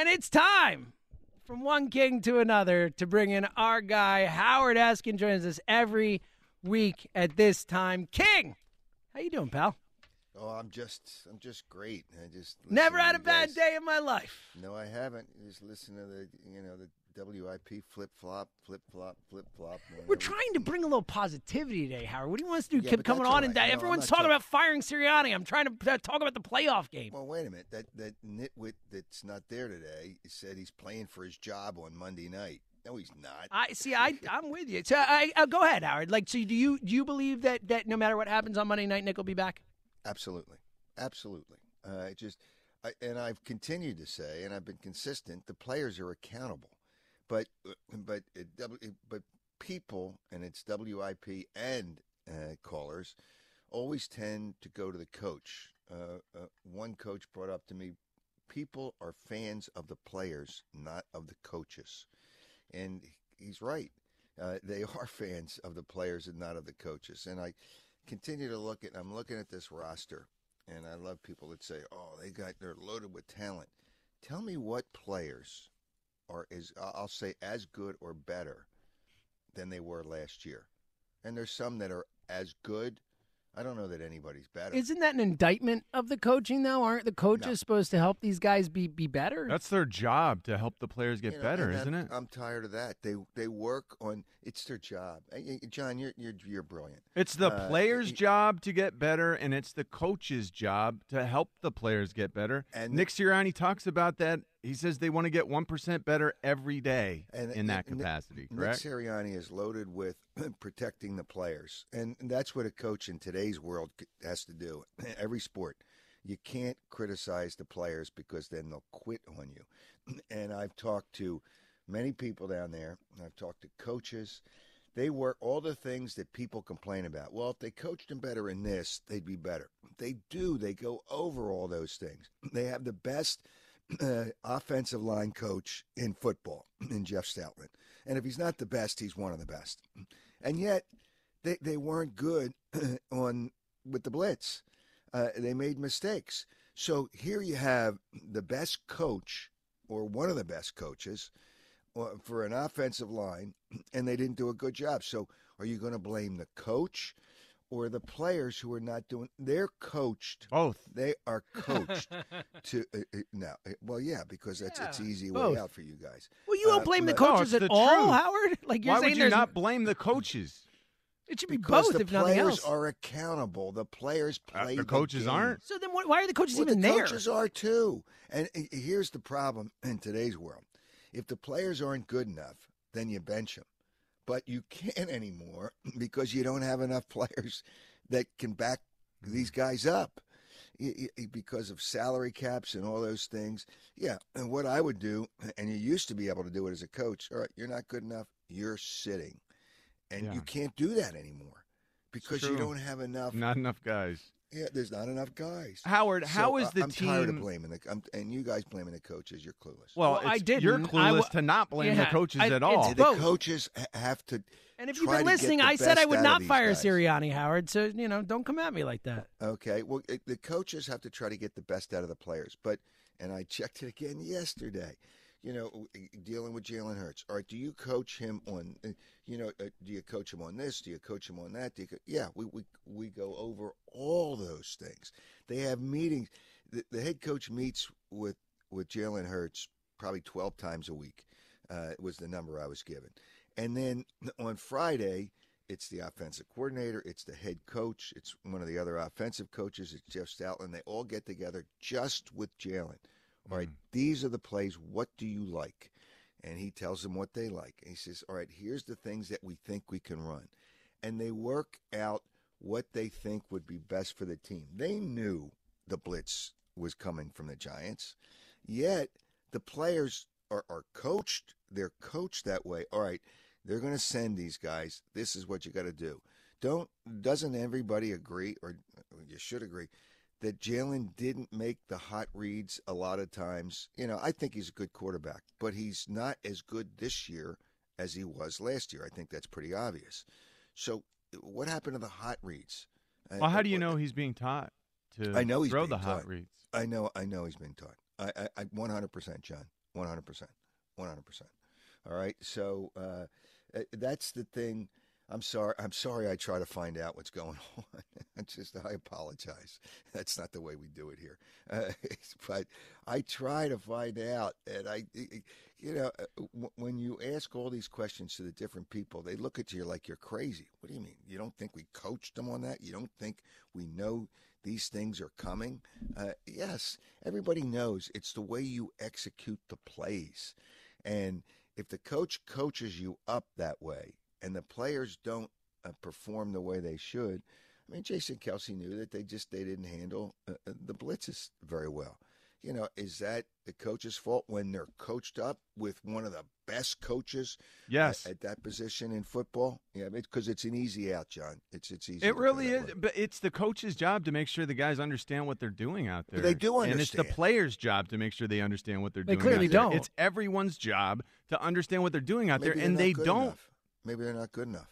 And it's time from one king to another to bring in our guy Howard Eskin, joins us every week at this time. King, how you doing, pal? Oh, I'm just, I'm just great. I just never had a bad guys. day in my life. No, I haven't. Just listen to the, you know, the WIP flip flop, flip flop, flip flop. We're trying to bring a little positivity today, Howard. What do you want us to do? Yeah, Keep coming on all and right. No, everyone's talking talking- about firing Sirianni. I'm trying to uh, talk about the playoff game. Well, wait a minute. That that nitwit that's not there today said he's playing for his job on Monday night. No, he's not. I see. I I'm with you. So I, uh, go ahead, Howard. Like, so do you do you believe that that no matter what happens on Monday night, Nick will be back? Absolutely, absolutely. Uh, I just, I, and I've continued to say, and I've been consistent. The players are accountable, but but but people, and it's WIP and uh, callers, always tend to go to the coach. Uh, uh, one coach brought up to me, people are fans of the players, not of the coaches, and he's right. Uh, they are fans of the players and not of the coaches, and I continue to look at. I'm looking at this roster, and I love people that say, "Oh, they got they're loaded with talent." Tell me what players are is I'll say as good or better than they were last year, and there's some that are as good. I don't know that anybody's better. Isn't that an indictment of the coaching, though? Aren't the coaches No. supposed to help these guys be be better? That's their job to help the players get You know, better, isn't I'm, it? I'm tired of that. They they work on it's their job. Hey, hey, John, you're you're you're brilliant. It's the Uh, players' y- job to get better, and it's the coach's job to help the players get better. And- Nick Sirianni talks about that. He says they want to get one percent better every day And- in that Nick- capacity. Nick correct? Sirianni is loaded with protecting the players, and that's what a coach in today's world has to do. Every sport, you can't criticize the players because then they'll quit on you. And I've talked to many people down there. and I've talked to coaches. They work all the things that people complain about. Well, if they coached them better in this, they'd be better. They do. They go over all those things. They have the best uh, offensive line coach in football, in Jeff Stoutland. And if he's not the best, he's one of the best. And yet, they, they weren't good on with the blitz. Uh, they made mistakes. So here you have the best coach, or one of the best coaches, uh, for an offensive line, and they didn't do a good job. So are you going to blame the coach or the players who are not doing? They're coached. Both. They are coached to uh, uh, now. uh, Well, yeah, because that's it's easy both. way out for you guys. well, you don't Uh, blame the but- No, coaches at the all, truth. Howard. Like you're Why saying, would you there's not blame the coaches? it should be Because both, the if nothing players else. are accountable. The players Uh, play. the coaches game. aren't? so then, why are the coaches Well, even the there? The coaches are too. And uh, here's the problem in today's world: if the players aren't good enough, then you bench them. But you can't anymore because you don't have enough players that can back these mm. guys up because of salary caps and all those things. Yeah, and what I would do, and you used to be able to do it as a coach. All right, you're not good enough. You're sitting, and Yeah. you can't do that anymore because you don't have enough. Not enough guys. Yeah, there's not enough guys. Howard, So, how is uh, the I'm team? tired of blaming the I'm, and you guys blaming the coaches. You're clueless. Well, Well, I it's- You're didn't. Clueless w- to not blame the coaches I- at all. the both. coaches have to. and if you've been listening, I said I would not fire guys. Sirianni, Howard. So you know, don't come at me like that. Okay, well, it, the coaches have to try to get the best out of the players. But and I checked it again yesterday. You know, dealing with Jalen Hurts. All right, do you coach him on? uh, You know, uh, do you coach him on this? Do you coach him on that? Co- yeah, we, we we go over all those things. They have meetings. The, the head coach meets with with Jalen Hurts probably twelve times a week. Uh, was the number I was given, and then on Friday it's the offensive coordinator, it's the head coach, it's one of the other offensive coaches, it's Jeff Stoutland. They all get together just with Jalen. All right, mm. these are the plays. What do you like? And he tells them what they like. And he says, All right, here's the things that we think we can run. And they work out what they think would be best for the team. They knew the blitz was coming from the Giants, yet the players are, are coached. They're coached that way. All right, they're going to send these guys. This is what you got to do. Don't doesn't everybody agree, or you should agree, that Jalen didn't make the hot reads a lot of times. You know, I think he's a good quarterback, but he's not as good this year as he was last year. I think that's pretty obvious. So, what happened to the hot reads? Uh, Well, how do you know he's being taught to I know he's throw being the hot taught. reads? I know, I know he's been taught. I, I, I 100%, John. 100%. 100%. All right. So uh, uh, that's the thing. I'm sorry. I'm sorry. I try to find out what's going on. I just, I apologize. That's not the way we do it here. Uh, but I try to find out, and I, you know, uh, when you ask all these questions to the different people, they look at you like you're crazy. What do you mean? You don't think we coached them on that? You don't think we know these things are coming? Uh, yes, everybody knows it's the way you execute the plays. And if the coach coaches you up that way and the players don't uh, perform the way they should, I mean, Jason Kelce knew that they just they didn't handle uh, uh, the blitzes very well. You know, is that the coach's fault when they're coached up with one of the best coaches Yes. at, at that position in football? Yeah, because it's an easy out, John. It's it's easy. It really is, way. but it's the coach's job to make sure the guys understand what they're doing out there. But they do understand, and it's the players' job to make sure they understand what they're They doing. clearly out don't. It's everyone's job to understand what they're doing out Maybe there, and they don't. enough. Maybe they're not good enough.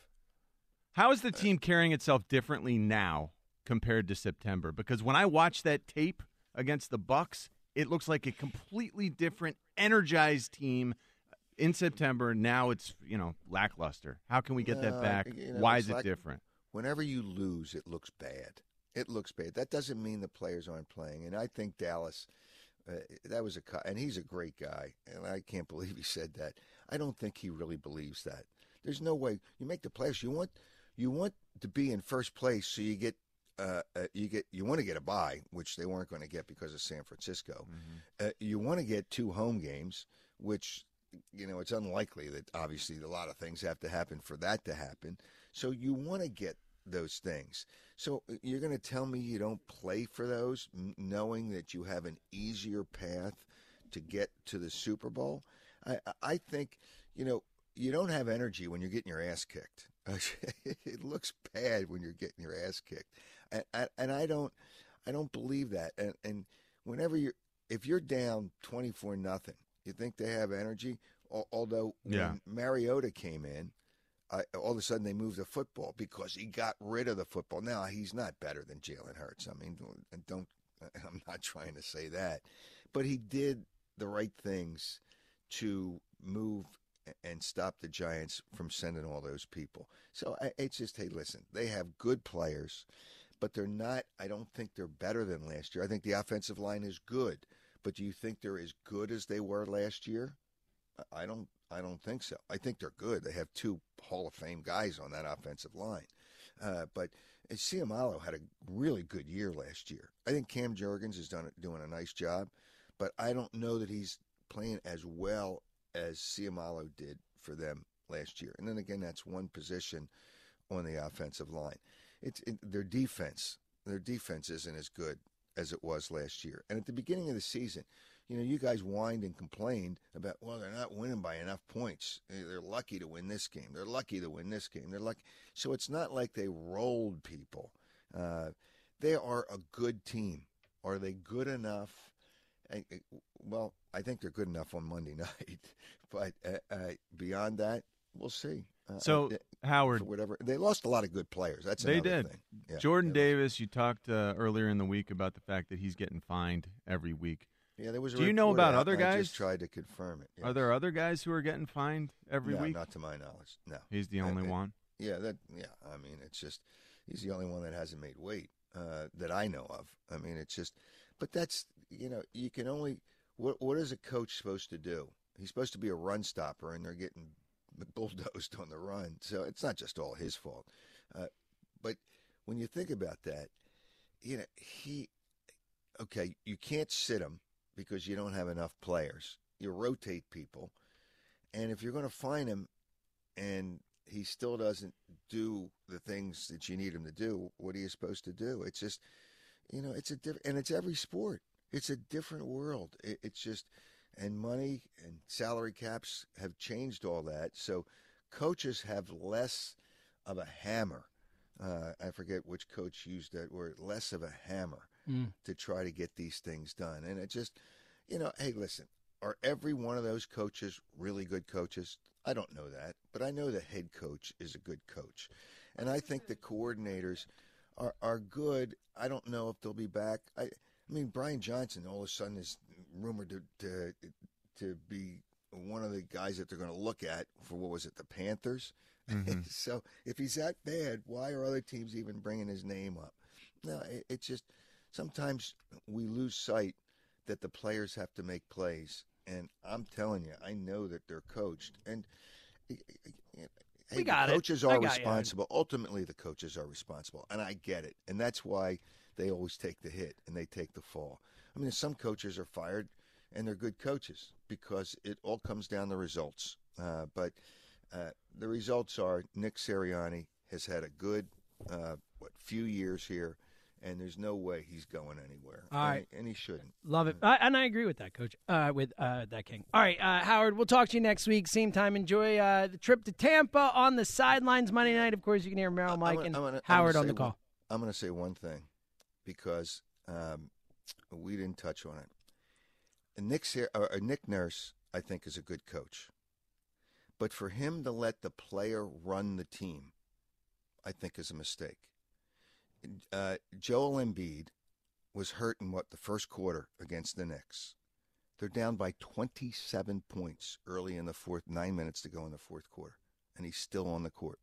How is the team carrying itself differently now compared to September? Because when I watch that tape against the Bucs, it looks like a completely different, energized team in September. Now it's you know lackluster. How can we get that No, back? you know, Why is it like- different? Whenever you lose, it looks bad. It looks bad. That doesn't mean the players aren't playing. And I think Dallas, uh, that was a and he's a great guy, and I can't believe he said that. I don't think he really believes that. There's no way you make the playoffs. You want you want to be in first place, so you get. Uh, uh, you get you want to get a bye, which they weren't going to get because of San Francisco. Uh, you want to get two home games, which you know it's unlikely that obviously a lot of things have to happen for that to happen. So you want to get those things. So uh, you're going to tell me you don't play for those, knowing that you have an easier path to get to the Super Bowl? I- I think you know you don't have energy when you're getting your ass kicked. it looks bad when you're getting your ass kicked, and, and, and I don't, I don't believe that. And, and whenever you're, if you're down twenty four nothing, you think they have energy. Al- Although when Yeah. Mariota came in, I, all of a sudden they moved the football because he got rid of the football. Now he's not better than Jalen Hurts. I mean, don't. I'm not trying to say that, but he did the right things to move and stop the Giants from sending all those people. So it's just, hey, listen, they have good players, but they're not. I don't think they're better than last year. I think the offensive line is good, but do you think they're as good as they were last year? I- don't. I don't think so. I think they're good. They have two Hall of Fame guys on that offensive line, uh, but Seumalo had a really good year last year. I think Cam Jurgens is done doing a nice job, but I don't know that he's playing as well as Seumalo did for them last year. And then again, that's one position on the offensive line. It's it, their defense. Their defense isn't as good as it was last year. And at the beginning of the season, you know, you guys whined and complained about, well, they're not winning by enough points. They're lucky to win this game. They're lucky to win this game. They're lucky. So it's not like they rolled people. Uh, they are a good team. Are they good enough? I, I- well, I think they're good enough on Monday night, but uh, uh, beyond that, we'll see. Uh, So, uh, Howard, whatever they lost a lot of good players. That's They did. Yeah, Jordan they lost- Davis, you talked uh, earlier in the week about the fact that he's getting fined every week. Yeah, there was. A Do you know about other and I guys? just tried to confirm it. Are there other guys who are getting fined every no, week? Not to my knowledge. No. He's the only I- one. Yeah, that. Yeah, I mean, it's just he's the only one that hasn't made weight uh, that I know of. I mean, it's just, but that's you know, you can only. What what is a coach supposed to do? He's supposed to be a run stopper, and they're getting bulldozed on the run. So it's not just all his fault. Uh, but when you think about that, you know, he. Okay, you can't sit him because you don't have enough players. You rotate people, and if you're going to find him, and he still doesn't do the things that you need him to do, what are you supposed to do? It's just, you know, it's a different, and it's every sport. It's a different world. It, it's just, and money and salary caps have changed all that. So coaches have less of a hammer. Uh, I forget which coach used that word, less of a hammer Mm. to try to get these things done. And it just, you know, hey, listen, are every one of those coaches really good coaches? I don't know that, but I know the head coach is a good coach. And I think the coordinators are, are good. I don't know if they'll be back. I, I mean, Brian Johnson all of a sudden is rumored to, to, to be one of the guys that they're going to look at for what was it, the Panthers? Mhm. so if he's that bad, why are other teams even bringing his name up? No, it, it's just sometimes we lose sight that the players have to make plays. And I'm telling you, I know that they're coached. And hey, We got the it. coaches I are got you. responsible. Ultimately, the coaches are responsible, and I get it. And that's why they always take the hit and they take the fall. I mean, some coaches are fired, and they're good coaches because it all comes down to results. Uh, but uh, the results are Nick Sirianni has had a good uh, what few years here, and there's no way he's going anywhere. All and, right. and he shouldn't. Love it, I, and I agree with that, Coach. Uh, with uh, that King. All right, uh, Howard. We'll talk to you next week, same time. Enjoy uh, the trip to Tampa on the sidelines Monday night. Of course, you can hear Merrill, Mike, gonna- and gonna- Howard on the call. one- I'm going to say one thing because um, we didn't touch on it. And Nick, Ser- uh, uh, Nick Nurse, I think, is a good coach. But for him to let the player run the team, I think is a mistake. Uh, Joel Embiid was hurt in what the first quarter against the Knicks. They're down by 27 points early in the fourth, nine minutes to go in the fourth quarter, and he's still on the court.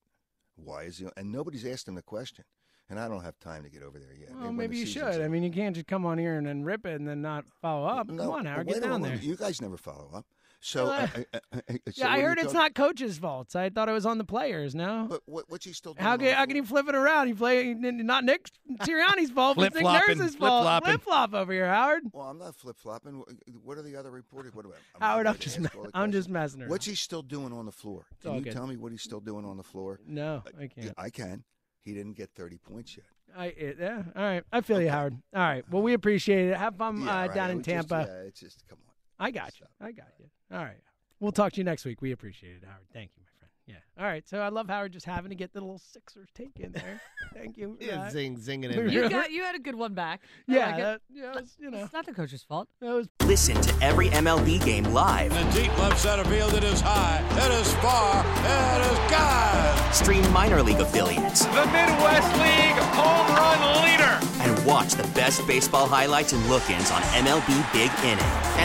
Why is he? And nobody's asked him the question. And I don't have time to get over there yet. Well, When maybe you season's should. I mean, you can't just come on here and then rip it and then not follow up. No, come on, Howard, get down there. You guys never follow up. So, Well, I, I, I, I- so yeah, I heard it's talking- not coach's fault. I thought it was on the players. No. But what, what's he still doing? How can, the how can floor? you flip it around? He play not Nick Sirianni's fault, but it's Nick Flip-flopping, Nurse's fault. flip-flopping. Flip flop over here, Howard. Well, I'm not flip flopping. What are the other reporters? What about Howard, I'm just, me- the I'm just questions. messing around. What's he still doing on the floor? Can you good. tell me what he's still doing on the floor? No, Uh, I can't. I can. He didn't get 30 points yet. I yeah. All right, I feel you, Howard. All right. Well, we appreciate it. Have fun Yeah, uh, right. down in was just- Tampa. yeah, it's just come on. I got you. I got you. All right. We'll talk to you next week. We appreciate it, Howard. Thank you. Yeah. All right. So I love Howard just having to get the little Sixers take in there. Thank you. Yeah, that. zing, zinging You in You there. got you had a good one back. I Yeah. like it. that- yeah. it was, you know, It's not the coach's fault. that was Listen to every MLB game live. In the deep left center field, it is high, it is far, it is gone. Stream minor league affiliates The Midwest League home run leader. And watch the best baseball highlights and look-ins on MLB Big Inning.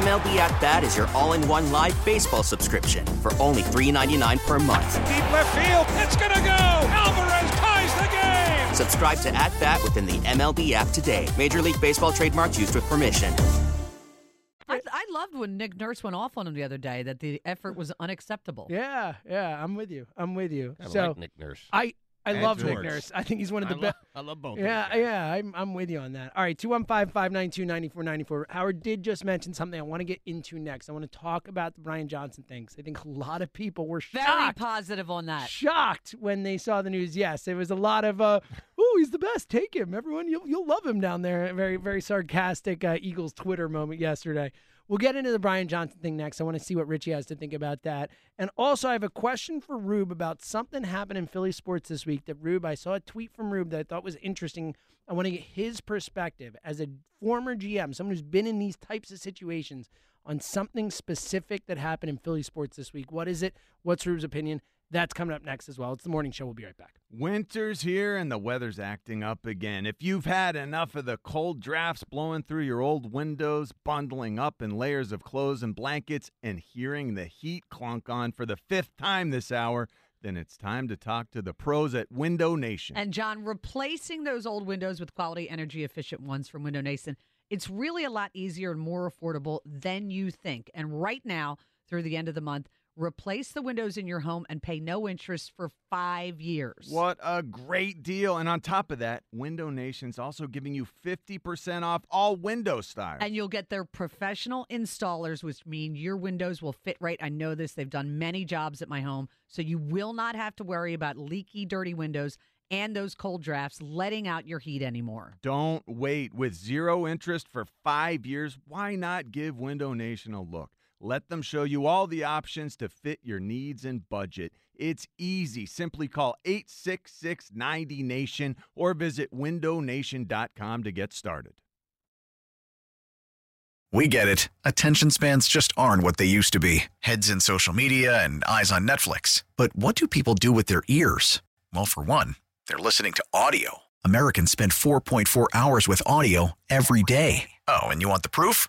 MLB At Bat is your all-in-one live baseball subscription for only $3.99 per month. Deep left field. It's going to go. Alvarez ties the game. Subscribe to At Bat within the MLB app today. Major League Baseball trademarks used with permission. I, I loved when Nick Nurse went off on him the other day that the effort was unacceptable. yeah. Yeah. I'm with you. I'm with you. I so like Nick Nurse. I I And love Nick George. Nurse. I think he's one of the best. I love both. Yeah, of yeah, I'm, I'm with you on that. All right, 215 592 9494. Howard did just mention something I want to get into next. I want to talk about the Brian Johnson things. I think a lot of people were Very shocked. positive on that. Shocked when they saw the news. Yes, it was a lot of, uh, "Oh, he's the best. Take him, everyone. You'll you'll love him down there." Very very sarcastic uh, Eagles Twitter moment yesterday. We'll get into the Brian Johnson thing next. I want to see what Richie has to think about that. And also, I have a question for Rube about something happened in Philly sports this week that Rube, I saw a tweet from Rube that I thought was interesting. I want to get his perspective as a former GM, someone who's been in these types of situations, on something specific that happened in Philly sports this week. What is it? What's Rube's opinion? That's coming up next as well. It's the morning show. We'll be right back. Winter's here and the weather's acting up again. If you've had enough of the cold drafts blowing through your old windows, bundling up in layers of clothes and blankets, and hearing the heat clunk on for the fifth time this hour, then it's time to talk to the pros at Window Nation. And John, replacing those old windows with quality energy efficient ones from Window Nation, it's really a lot easier and more affordable than you think. And right now, through the end of the month, replace the windows in your home and pay no interest for five years. What a great deal. And on top of that, Window Nation's also giving you 50% off all window styles. And you'll get their professional installers, which mean your windows will fit right. I know this. They've done many jobs at my home. So you will not have to worry about leaky, dirty windows and those cold drafts letting out your heat anymore. Don't wait. With zero interest for five years, why not give Window Nation a look? Let them show you all the options to fit your needs and budget. It's easy. Simply call 866 90 Nation or visit windownation.com to get started. We get it. Attention spans just aren't what they used to be heads in social media and eyes on Netflix. But what do people do with their ears? Well, for one, they're listening to audio. Americans spend 4.4 hours with audio every day. Oh, and you want the proof?